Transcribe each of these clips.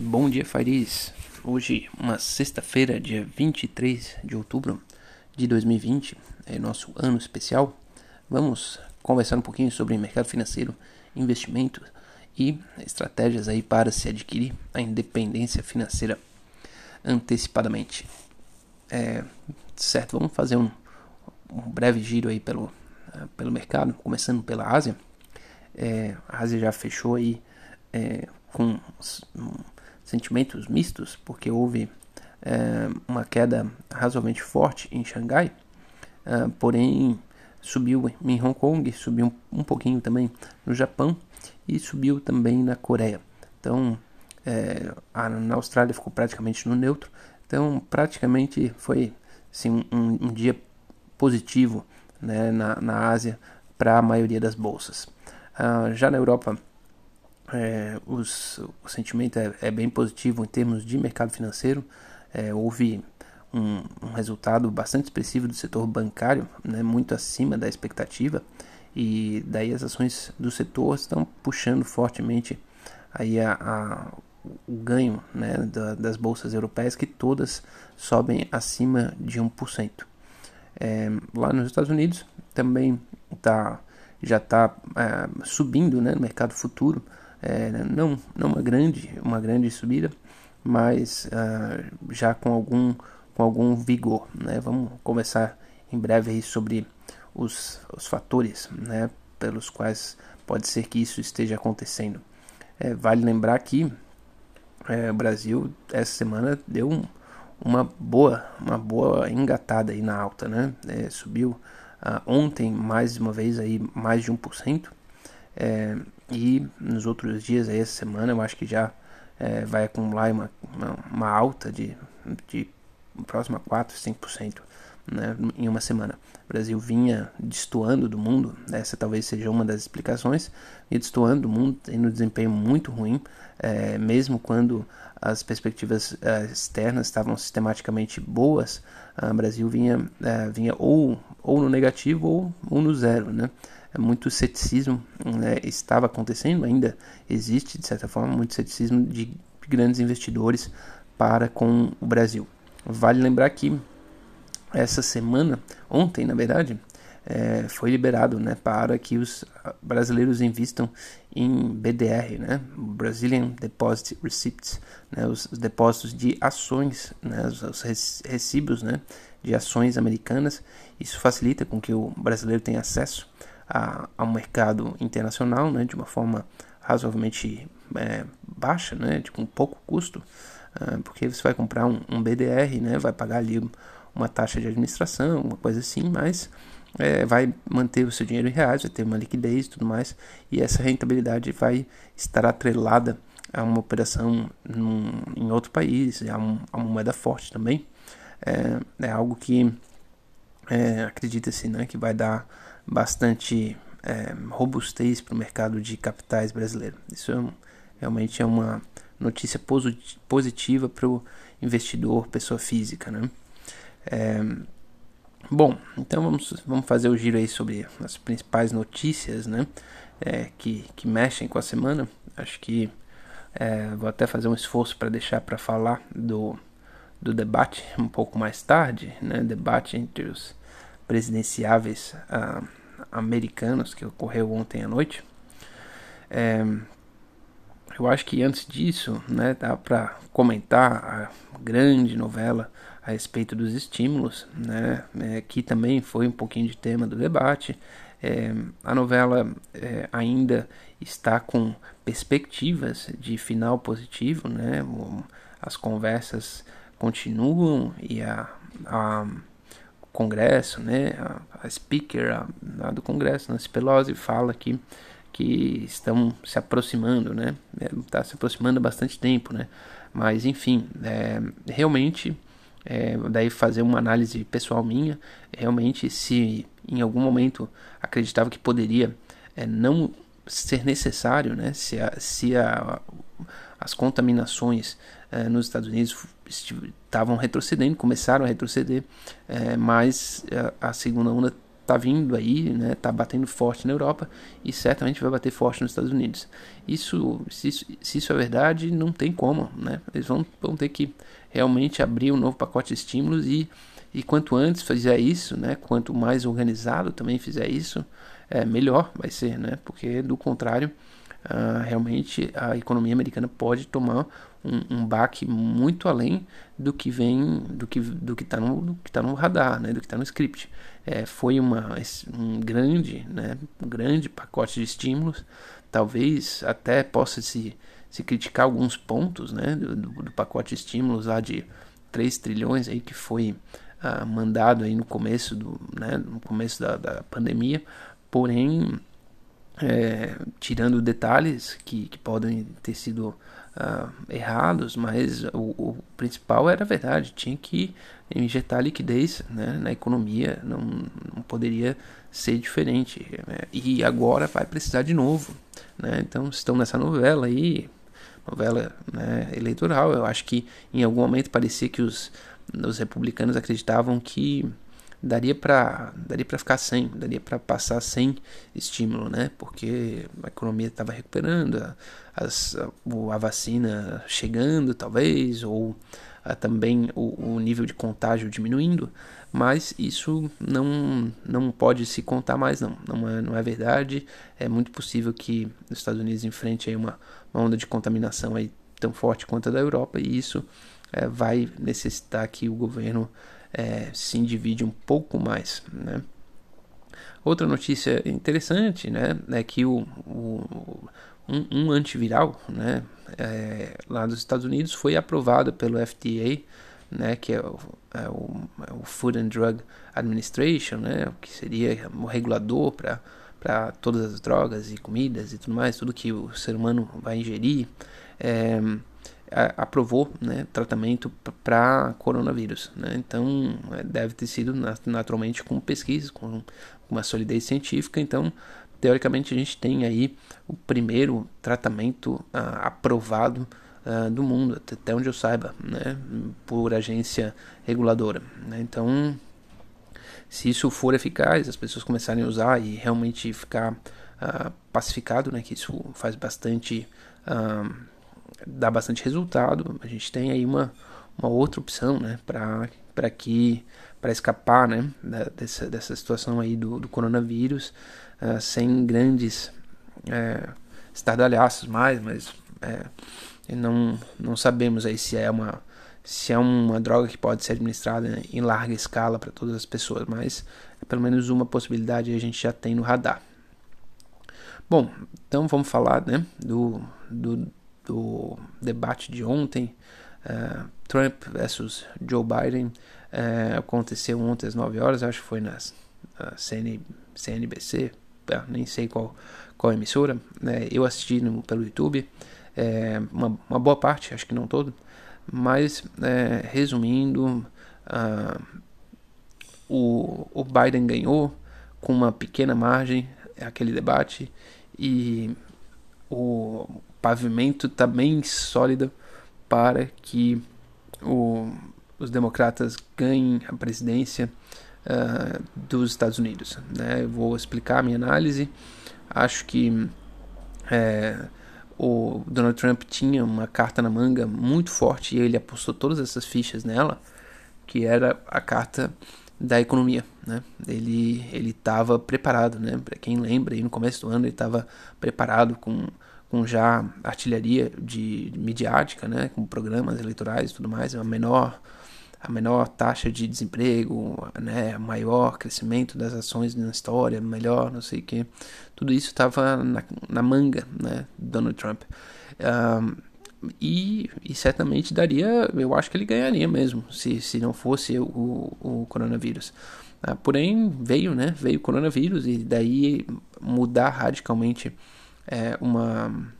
Bom dia, Fariz. Hoje, uma sexta-feira, dia 23 de outubro de 2020, é nosso ano especial. Vamos conversar um pouquinho sobre mercado financeiro, investimento e estratégias aí para se adquirir a independência financeira antecipadamente. É, certo, vamos fazer um, um breve giro aí pelo, uh, pelo mercado, começando pela Ásia. É, a Ásia já fechou aí é, com um, sentimentos mistos, porque houve é, uma queda razoavelmente forte em Xangai, é, porém subiu em Hong Kong, subiu um, um, pouquinho também no Japão e subiu também na Coreia. Então, é, a, na Austrália ficou praticamente no neutro. Então, praticamente foi assim, um, um dia positivo né, na, na Ásia para a maioria das bolsas. Uh, já na Europa, é, os, o sentimento é, é, bem positivo em termos de mercado financeiro. É, houve um, um, resultado bastante expressivo do setor bancário, né, muito acima da expectativa, e daí as ações do setor estão puxando fortemente aí a, a o ganho né, da, das bolsas europeias, que todas sobem acima de 1%. É, lá nos Estados Unidos também tá, já está é, subindo né, no mercado futuro é, não, não uma grande, uma grande subida, mas uh, já com algum, com algum vigor. Né? Vamos conversar em breve sobre os, os fatores né, pelos quais pode ser que isso esteja acontecendo. É, vale lembrar que é, o Brasil essa semana deu um, uma boa uma boa engatada aí na alta, né? É, subiu uh, ontem mais uma vez aí mais de 1%. É, e nos outros dias, aí, essa semana, eu acho que já é, vai acumular uma, uma, uma, alta de, de próxima a 4, 5% né, em uma semana. O Brasil vinha destoando do mundo, essa talvez seja uma das explicações, e destoando do mundo, tendo um desempenho muito ruim, é, mesmo quando as perspectivas é, externas estavam sistematicamente boas, o Brasil vinha, é, vinha ou, ou no negativo ou, ou no zero, né? Muito ceticismo né, estava acontecendo, ainda existe de certa forma muito ceticismo de grandes investidores para com o Brasil. Vale lembrar que essa semana, ontem na verdade, é, foi liberado né, para que os brasileiros investam em BDR, né, Brazilian Deposit Receipts, né, os, os, depósitos de ações, né, os, os recibos né, de ações americanas. Isso facilita com que o brasileiro tenha acesso a, ao mercado internacional né, de uma forma razoavelmente é, baixa, né, de, com pouco custo, uh, porque você vai comprar um, um, BDR, né, vai pagar ali uma taxa de administração, uma coisa assim, mas é, vai manter o seu dinheiro em reais, vai ter uma liquidez e tudo mais, e essa rentabilidade vai estar atrelada a uma operação num, em outro país, a, um, a, uma moeda forte também. É, é algo que é, acredita-se né, que vai dar bastante é, robustez para o mercado de capitais brasileiro. Isso é, realmente é uma notícia positiva para o investidor, pessoa física. Né? É, bom, então vamos, vamos fazer o giro aí sobre as principais notícias né, é, que, que mexem com a semana. Acho que é, vou até fazer um esforço para deixar para falar do, do debate um pouco mais tarde, né, debate entre os presidenciáveis uh, americanos que ocorreu ontem à noite. É, eu acho que antes disso, né, dá para comentar a grande novela a respeito dos estímulos, né, é, que também foi um pouquinho de tema do debate. É, a novela é, ainda está com perspectivas de final positivo, né, as conversas continuam e a, a Congresso, né, a, a speaker a, a do Congresso, Nancy Pelosi, fala que, que estão se aproximando, né, está é, se aproximando há bastante tempo, né, mas enfim, é, realmente, é, daí fazer uma análise pessoal minha, realmente se em algum momento acreditava que poderia é, não ser necessário, né, se, a, se a, as contaminações é, nos Estados Unidos estavam retrocedendo, começaram a retroceder, é, mas a, a, segunda onda tá vindo aí, né, tá batendo forte na Europa e certamente vai bater forte nos Estados Unidos. Isso, se isso, se isso é verdade, não tem como, né? Eles vão, vão ter que realmente abrir um novo pacote de estímulos e, e quanto antes fizer isso, né, quanto mais organizado também fizer isso, é, melhor vai ser, né? Porque do contrário, uh, realmente a economia americana pode tomar um, um baque muito além do que vem, do que do que está no, que tá no radar, né? Do que está no script. É, foi uma, um grande, né? Um grande pacote de estímulos. Talvez até possa se se criticar alguns pontos, né? Do, do, pacote de estímulos lá de 3 trilhões aí que foi uh, mandado aí no começo do, né, no começo da, da pandemia, porém é, tirando detalhes que, que podem ter sido uh, errados, mas o, o, principal era a verdade, tinha que injetar liquidez né, na economia, não, não poderia ser diferente. Né, e agora vai precisar de novo. Né, então estão nessa novela aí, novela né, eleitoral. Eu acho que em algum momento parecia que os, os republicanos acreditavam que daria para daria para ficar sem, daria para passar sem estímulo, né? Porque a economia estava recuperando, a, a, a, vacina chegando, talvez, ou a, também o, o, nível de contágio diminuindo, mas isso não não pode se contar mais, não. Não é, não é verdade. É muito possível que os Estados Unidos enfrente aí uma, uma onda de contaminação aí tão forte quanto a da Europa e isso é, vai necessitar que o governo é, se divide um pouco mais. Né? Outra notícia interessante né, é que o, o um, um, antiviral né, é, lá dos Estados Unidos foi aprovado pelo FDA, né, que é o, é o, é o Food and Drug Administration, né, que seria o regulador para para todas as drogas e comidas e tudo mais, tudo que o ser humano vai ingerir. É, aprovou né, tratamento para coronavírus. Né? Então, é, deve ter sido naturalmente com pesquisa, com uma solidez científica. Então, teoricamente, a gente tem aí o primeiro tratamento uh, aprovado uh, do mundo, até onde eu saiba, né, por agência reguladora. Né? Então, se isso for eficaz, as pessoas começarem a usar e realmente ficar uh, pacificado, né, que isso faz bastante dá bastante resultado. A gente tem aí uma, uma outra opção, né, para que para escapar, né, dessa, dessa situação aí do, do coronavírus, uh, sem grandes é, estardalhaços mais, mas é, não, não sabemos aí se é uma se é uma droga que pode ser administrada em larga escala para todas as pessoas, mas é pelo menos uma possibilidade a gente já tem no radar. Bom, então vamos falar né, do, do, do debate de ontem, uh, Trump versus Joe Biden, uh, aconteceu ontem às 9 horas, acho que foi na CN, CNBC, nem sei qual, qual emissora, né? eu assisti no, pelo YouTube, é, uma, uma, boa parte, acho que não todo, mas é, resumindo, o, o Biden ganhou com uma pequena margem aquele debate e o pavimento está bem sólido para que o, os democratas ganhem a presidência uh, dos Estados Unidos. Né? Eu vou explicar a minha análise. Acho que é, o Donald Trump tinha uma carta na manga muito forte e ele apostou todas essas fichas nela, que era a carta da economia, né? Ele ele estava preparado, né? Para quem lembra, no começo do ano ele estava preparado com com já artilharia de, midiática, né, com programas eleitorais e tudo mais, a menor a menor taxa de desemprego, né, maior crescimento das ações na história, melhor, não sei o que, tudo isso estava na, na, manga, né, Donald Trump. Um, e, e, certamente daria, eu acho que ele ganharia mesmo, se, se não fosse o, o coronavírus. Uh, porém, veio, né, veio o coronavírus e daí mudar radicalmente é, uma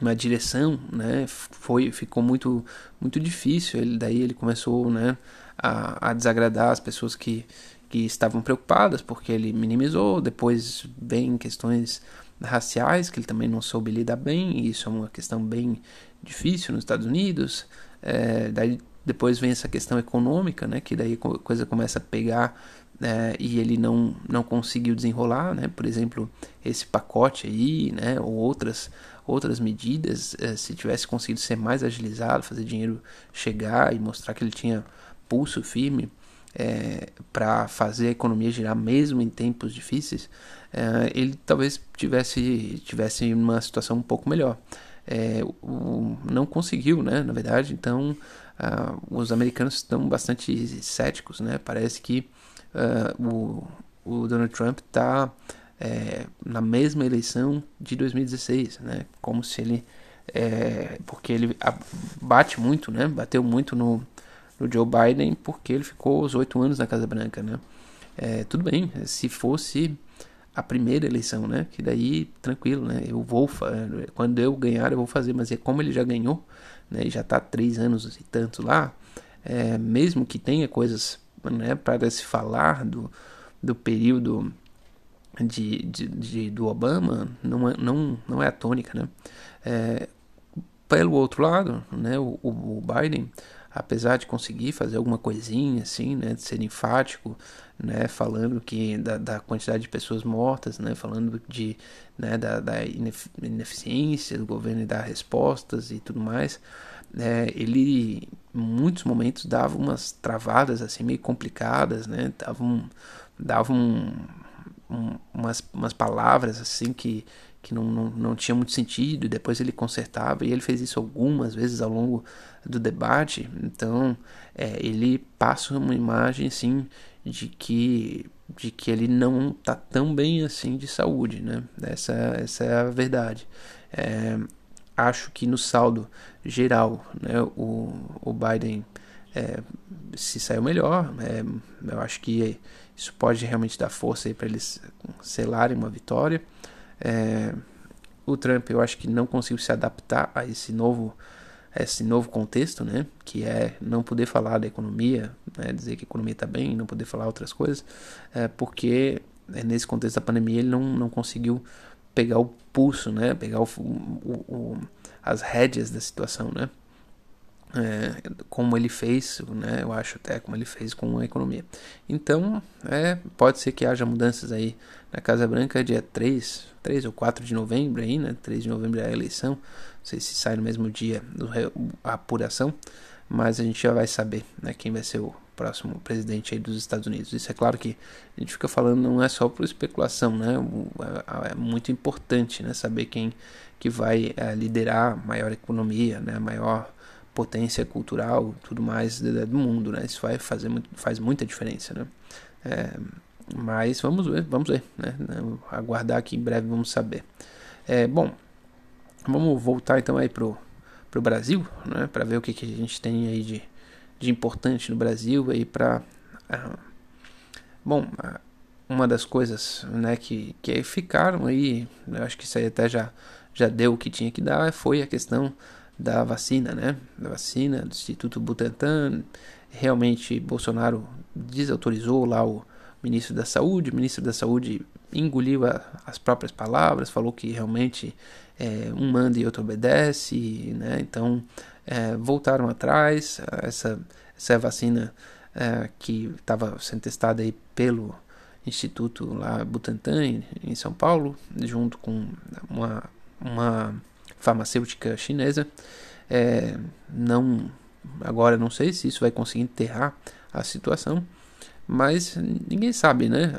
uma direção, né? Foi ficou muito muito difícil. Ele daí ele começou, né, a, a desagradar as pessoas que que estavam preocupadas porque ele minimizou. Depois vem questões raciais que ele também não soube lidar bem. E isso é uma questão bem difícil nos Estados Unidos. É, daí depois vem essa questão econômica, né, que daí a coisa começa a pegar é, e ele não, não conseguiu desenrolar, né, por exemplo, esse pacote aí, né, ou outras, outras medidas, é, se tivesse conseguido ser mais agilizado, fazer dinheiro chegar e mostrar que ele tinha pulso firme é, para fazer a economia girar mesmo em tempos difíceis, é, ele talvez tivesse tivesse uma situação um pouco melhor. O, não conseguiu, né? Na verdade, então uh, os americanos estão bastante céticos, né? Parece que uh, o, o Donald Trump está é, na mesma eleição de 2016, né? Como se ele é, porque ele bate muito, né? Bateu muito no, no Joe Biden porque ele ficou os oito anos na Casa Branca, né? É, tudo bem, se fosse a primeira eleição, né? Que daí tranquilo, né? Eu vou quando eu ganhar eu vou fazer, mas é como ele já ganhou, né? E já está três anos e tanto lá, é, mesmo que tenha coisas, né? Para se falar do, do período de, de, de, do Obama, não é, não, não é a tônica, né? É, pelo outro lado, né? O, o Biden apesar de conseguir fazer alguma coisinha assim, né, de ser enfático, né, falando que da, da quantidade de pessoas mortas, né, falando de, né, da, da ineficiência do governo e dar respostas e tudo mais, né, ele muitos momentos dava umas travadas assim meio complicadas, né, dava, um, dava um, um, umas, umas palavras assim que que não, não, não tinha muito sentido, e depois ele consertava, e ele fez isso algumas vezes ao longo do debate, então é, ele passa uma imagem assim de que de que ele não está tão bem assim de saúde, né? Essa, essa é a verdade. É, acho que no saldo geral, né, o, o Biden é, se saiu melhor. É, eu acho que isso pode realmente dar força para eles selarem uma vitória. É, o Trump, eu acho que não conseguiu se adaptar a esse novo, esse novo contexto, né? Que é não poder falar da economia, né? dizer que a economia está bem, não poder falar outras coisas, é, porque é, nesse contexto da pandemia ele não, não conseguiu pegar o pulso, né? Pegar o, o, o as rédeas da situação, né? é, como ele fez, né, eu acho até como ele fez com a economia. Então, é, pode ser que haja mudanças aí na Casa Branca dia 3, 3 ou 4 de novembro aí, né? 3 de novembro é a eleição. Não sei se sai no mesmo dia a apuração, mas a gente já vai saber, né, quem vai ser o próximo presidente aí dos Estados Unidos. Isso é claro que a gente fica falando não é só por especulação, né? É, muito importante, né, saber quem que vai é, liderar a maior economia, né, a maior potência cultural tudo mais do, mundo, né? Isso vai fazer muito, faz muita diferença, né? É, mas vamos ver, vamos ver, né? Aguardar que em breve vamos saber. É, bom, vamos voltar então aí pro, pro Brasil, né? Para ver o que, que a gente tem aí de, de importante no Brasil aí para uh, bom uma das coisas né que, que ficaram aí eu acho que isso aí até já já deu o que tinha que dar foi a questão da vacina, né? Da vacina do Instituto Butantan. Realmente Bolsonaro desautorizou lá o ministro da Saúde. O ministro da Saúde engoliu a, as próprias palavras, falou que realmente é, um manda e outro obedece, né? Então é, voltaram atrás. Essa, essa vacina é, que estava sendo testada aí pelo Instituto lá Butantan em, São Paulo, junto com uma, uma farmacêutica chinesa. É, não, agora não sei se isso vai conseguir enterrar a situação, mas ninguém sabe, né?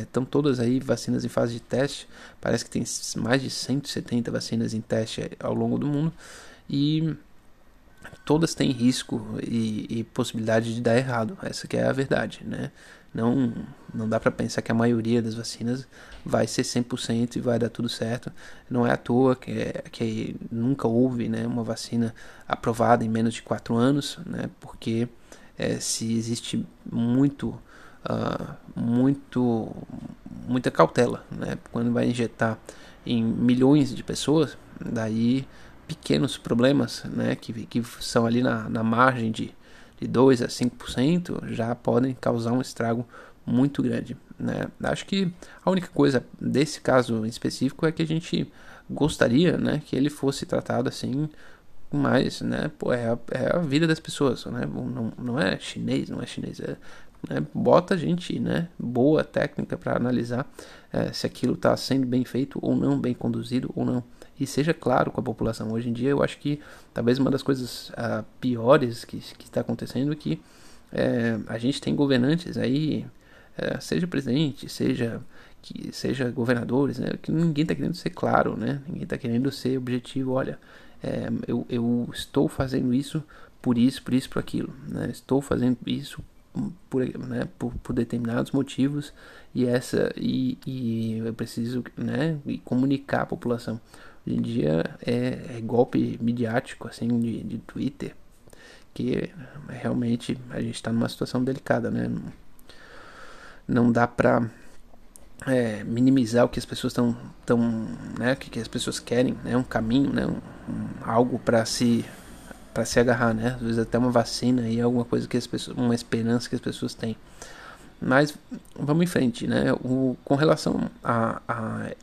Estão é, é todas aí vacinas em fase de teste. Parece que tem mais de 170 vacinas em teste ao longo do mundo e todas têm risco e, e possibilidade de dar errado. Essa que é a verdade, né? Não, não dá para pensar que a maioria das vacinas vai ser 100% e vai dar tudo certo. Não é à toa que, que nunca houve né, uma vacina aprovada em menos de 4 anos, né, porque é, se existe muito, uh, muito, muita cautela. Né, quando vai injetar em milhões de pessoas, daí pequenos problemas né, que, que são ali na, na margem de de 2 a 5% já podem causar um estrago muito grande. Né? Acho que a única coisa desse caso específico é que a gente gostaria né, que ele fosse tratado assim mas, né, pô, é, a, é a vida das pessoas, né? Não, não é chinês, não é chinês, é, né, bota gente, né, boa técnica para analisar é, se aquilo está sendo bem feito ou não, bem conduzido ou não. E seja claro com a população. Hoje em dia, eu acho que talvez uma das coisas uh, piores que está acontecendo é que é, a gente tem governantes aí, é, seja presidente, seja que seja governadores, né, que ninguém está querendo ser claro, né, ninguém está querendo ser objetivo. Olha, é, eu, eu estou fazendo isso por isso, por isso, por aquilo, né, estou fazendo isso por, né, por, por, determinados motivos e essa e, e eu preciso né, comunicar à população. Hoje em dia é, é golpe midiático assim de, de Twitter que realmente a gente está numa situação delicada, né? Não, dá para é, minimizar o que as pessoas estão, tão, né? O que, que, as pessoas querem, né? Um caminho, né? Um, um, algo para se para se agarrar, né? Às vezes até uma vacina e alguma coisa que as pessoas, uma esperança que as pessoas têm. Mas vamos em frente, né? O, com relação à,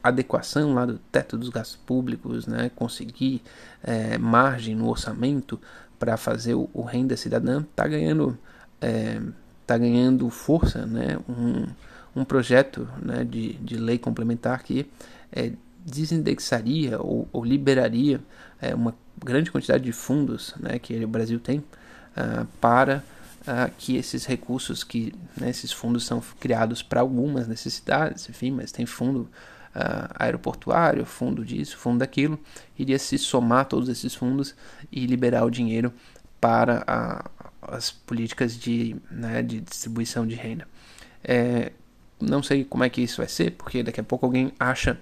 adequação lá do teto dos gastos públicos, né? Conseguir é, margem no orçamento para fazer o, o, renda cidadã, está ganhando, é, tá ganhando força, né? Um, um projeto né, de, de lei complementar que é, desindexaria ou, ou liberaria é, uma grande quantidade de fundos né, que o Brasil tem uh, para que esses recursos, que né, esses fundos são criados para algumas necessidades, enfim, mas tem fundo uh, aeroportuário, fundo disso, fundo daquilo, iria se somar todos esses fundos e liberar o dinheiro para a, as políticas de, né, de distribuição de renda. É, não sei como é que isso vai ser, porque daqui a pouco alguém acha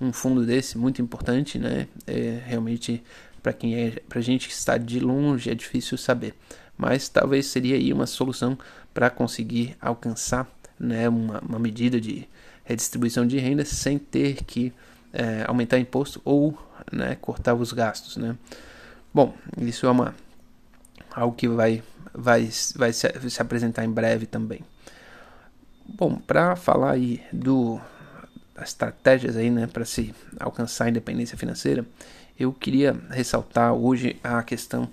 um fundo desse muito importante, né? É, realmente para quem é, para gente que está de longe é difícil saber mas talvez seria aí uma solução para conseguir alcançar né, uma, uma, medida de redistribuição de renda sem ter que é, aumentar imposto ou né, cortar os gastos. Né? Bom, isso é uma, algo que vai, vai, vai se, se apresentar em breve também. Bom, para falar aí do das estratégias aí, né, para se alcançar a independência financeira, eu queria ressaltar hoje a questão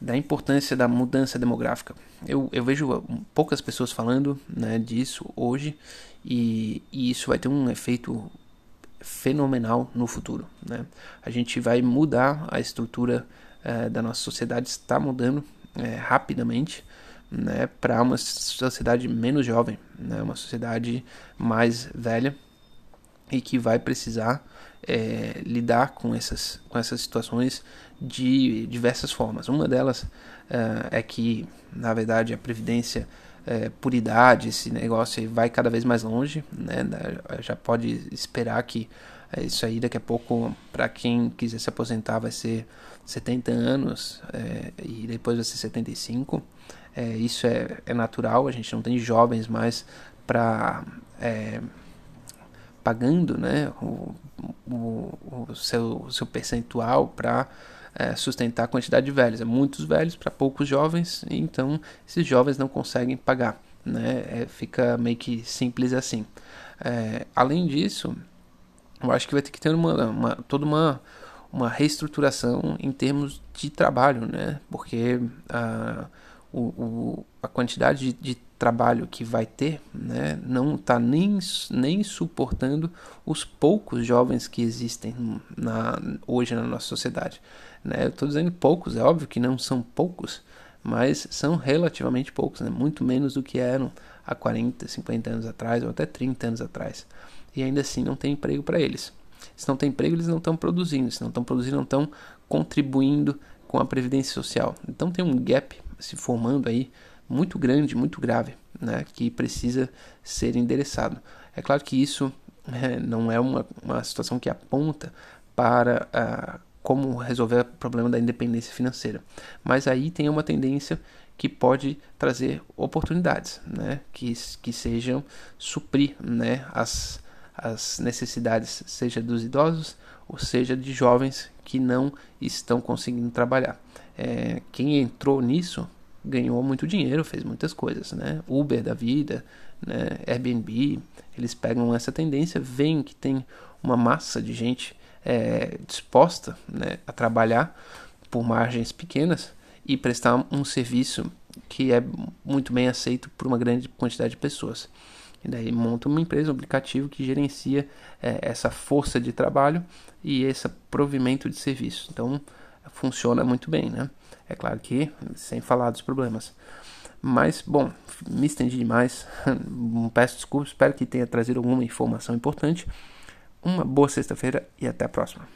da importância da mudança demográfica. Eu, eu vejo poucas pessoas falando né, disso hoje e, e isso vai ter um efeito fenomenal no futuro. Né? A gente vai mudar a estrutura eh, da nossa sociedade, está mudando eh, rapidamente né, para uma sociedade menos jovem, né, uma sociedade mais velha e que vai precisar é, lidar com essas, com essas situações de diversas formas. Uma delas é, é que, na verdade, a previdência é, por idade, esse negócio vai cada vez mais longe, né? já pode esperar que é, isso aí daqui a pouco, para quem quiser se aposentar, vai ser 70 anos e depois vai ser 75. É, isso é, é natural, a gente não tem jovens mais para pagando né, o, o, o, seu, o seu percentual para é, sustentar a quantidade de velhos. É muitos velhos para poucos jovens, então esses jovens não conseguem pagar. Né? É, fica meio que simples assim. É, além disso, eu acho que vai ter que ter uma, uma, toda uma, uma reestruturação em termos de trabalho, né? porque a, o, o, a quantidade de, de trabalho que vai ter né, não está nem, nem suportando os poucos jovens que existem na, hoje na nossa sociedade. Né? Eu estou dizendo poucos, é óbvio que não são poucos, mas são relativamente poucos, né? muito menos do que eram há 40, 50 anos atrás ou até 30 anos atrás. E ainda assim não tem emprego para eles. Se não tem emprego, eles não estão produzindo. Se não estão produzindo, não estão contribuindo com a previdência social. Então tem um gap se formando aí muito grande, muito grave, né, que precisa ser endereçado. É claro que isso é, não é uma, uma situação que aponta para uh, como resolver o problema da independência financeira, mas aí tem uma tendência que pode trazer oportunidades, né, que, que sejam suprir né, as, as necessidades, seja dos idosos ou seja de jovens que não estão conseguindo trabalhar. É, quem entrou nisso ganhou muito dinheiro, fez muitas coisas, né? Uber da vida, né? Airbnb, eles pegam essa tendência, veem que tem uma massa de gente é, disposta né, a trabalhar por margens pequenas e prestar um serviço que é muito bem aceito por uma grande quantidade de pessoas. E daí monta uma empresa, um aplicativo que gerencia é, essa força de trabalho e esse provimento de serviço. Então funciona muito bem, né? É claro que sem falar dos problemas. Mas, bom, me estendi demais. Peço desculpas, espero que tenha trazido alguma informação importante. Uma boa sexta-feira e até a próxima.